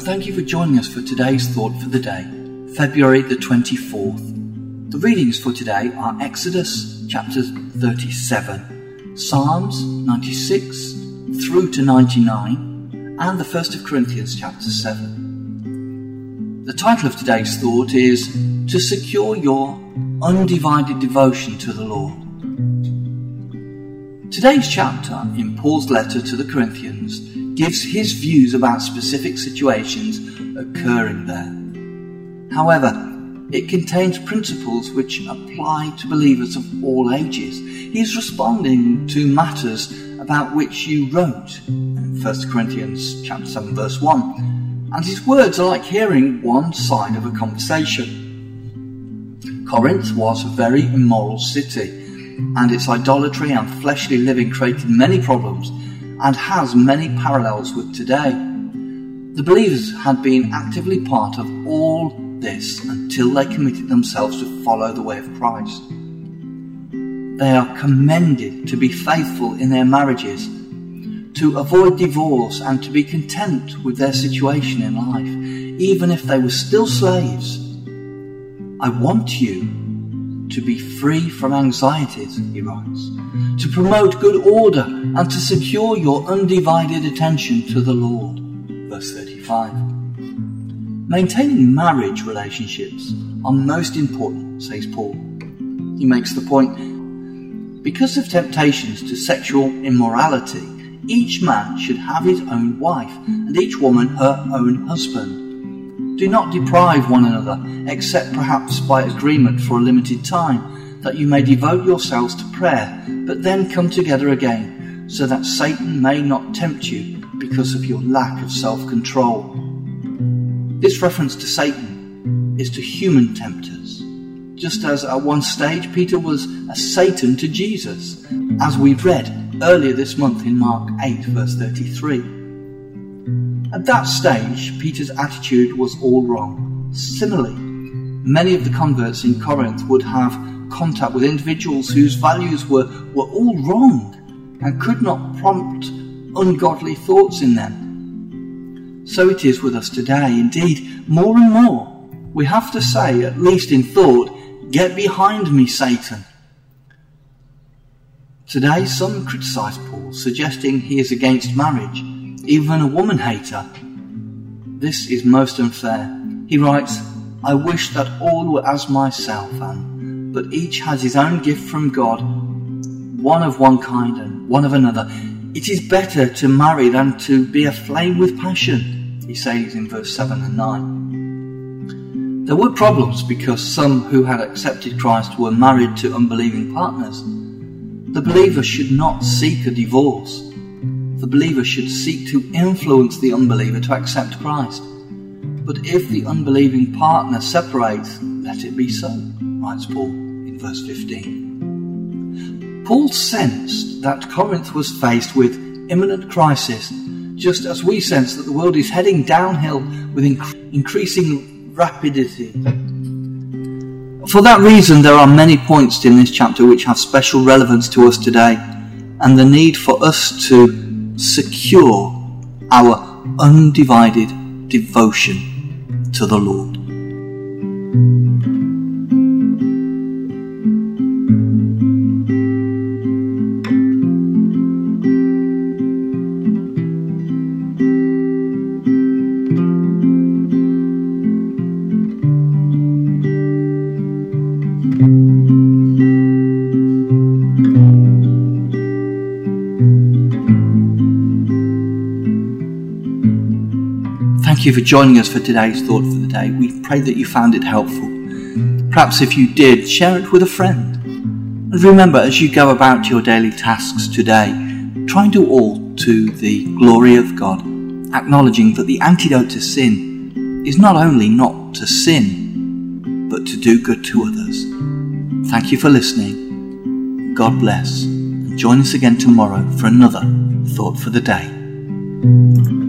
thank you for joining us for today's thought for the day, February the 24th. The readings for today are Exodus chapter 37, Psalms 96 through to 99, and the 1st of Corinthians chapter 7. The title of today's thought is To Secure Your Undivided Devotion to the Lord. Today's chapter in Paul's letter to the Corinthians gives his views about specific situations occurring there. However, it contains principles which apply to believers of all ages. He is responding to matters about which you wrote in 1 Corinthians chapter 7 verse 1. And his words are like hearing one side of a conversation. Corinth was a very immoral city, and its idolatry and fleshly living created many problems and has many parallels with today. The believers had been actively part of all this until they committed themselves to follow the way of Christ. They are commended to be faithful in their marriages, to avoid divorce, and to be content with their situation in life, even if they were still slaves. I want you to be free from anxieties, he writes, to promote good order and to secure your undivided attention to the Lord. Verse 35. Maintaining marriage relationships are most important, says Paul. He makes the point because of temptations to sexual immorality, each man should have his own wife and each woman her own husband. Do not deprive one another, except perhaps by agreement for a limited time, that you may devote yourselves to prayer, but then come together again, so that Satan may not tempt you because of your lack of self control. This reference to Satan is to human tempters, just as at one stage Peter was a Satan to Jesus, as we've read earlier this month in Mark 8, verse 33. At that stage, Peter's attitude was all wrong. Similarly, many of the converts in Corinth would have contact with individuals whose values were, were all wrong and could not prompt ungodly thoughts in them. So it is with us today. Indeed, more and more, we have to say, at least in thought, Get behind me, Satan. Today, some criticize Paul, suggesting he is against marriage even a woman hater. This is most unfair. He writes, I wish that all were as myself, and but each has his own gift from God, one of one kind and one of another. It is better to marry than to be aflame with passion, he says in verse 7 and 9. There were problems because some who had accepted Christ were married to unbelieving partners. The believer should not seek a divorce the believer should seek to influence the unbeliever to accept Christ. But if the unbelieving partner separates, let it be so, writes Paul in verse 15. Paul sensed that Corinth was faced with imminent crisis, just as we sense that the world is heading downhill with inc- increasing rapidity. For that reason, there are many points in this chapter which have special relevance to us today, and the need for us to secure our undivided devotion to the Lord. Thank you for joining us for today's thought for the day. We pray that you found it helpful. Perhaps if you did, share it with a friend. And remember, as you go about your daily tasks today, try and do all to the glory of God, acknowledging that the antidote to sin is not only not to sin, but to do good to others. Thank you for listening. God bless. Join us again tomorrow for another Thought for the Day.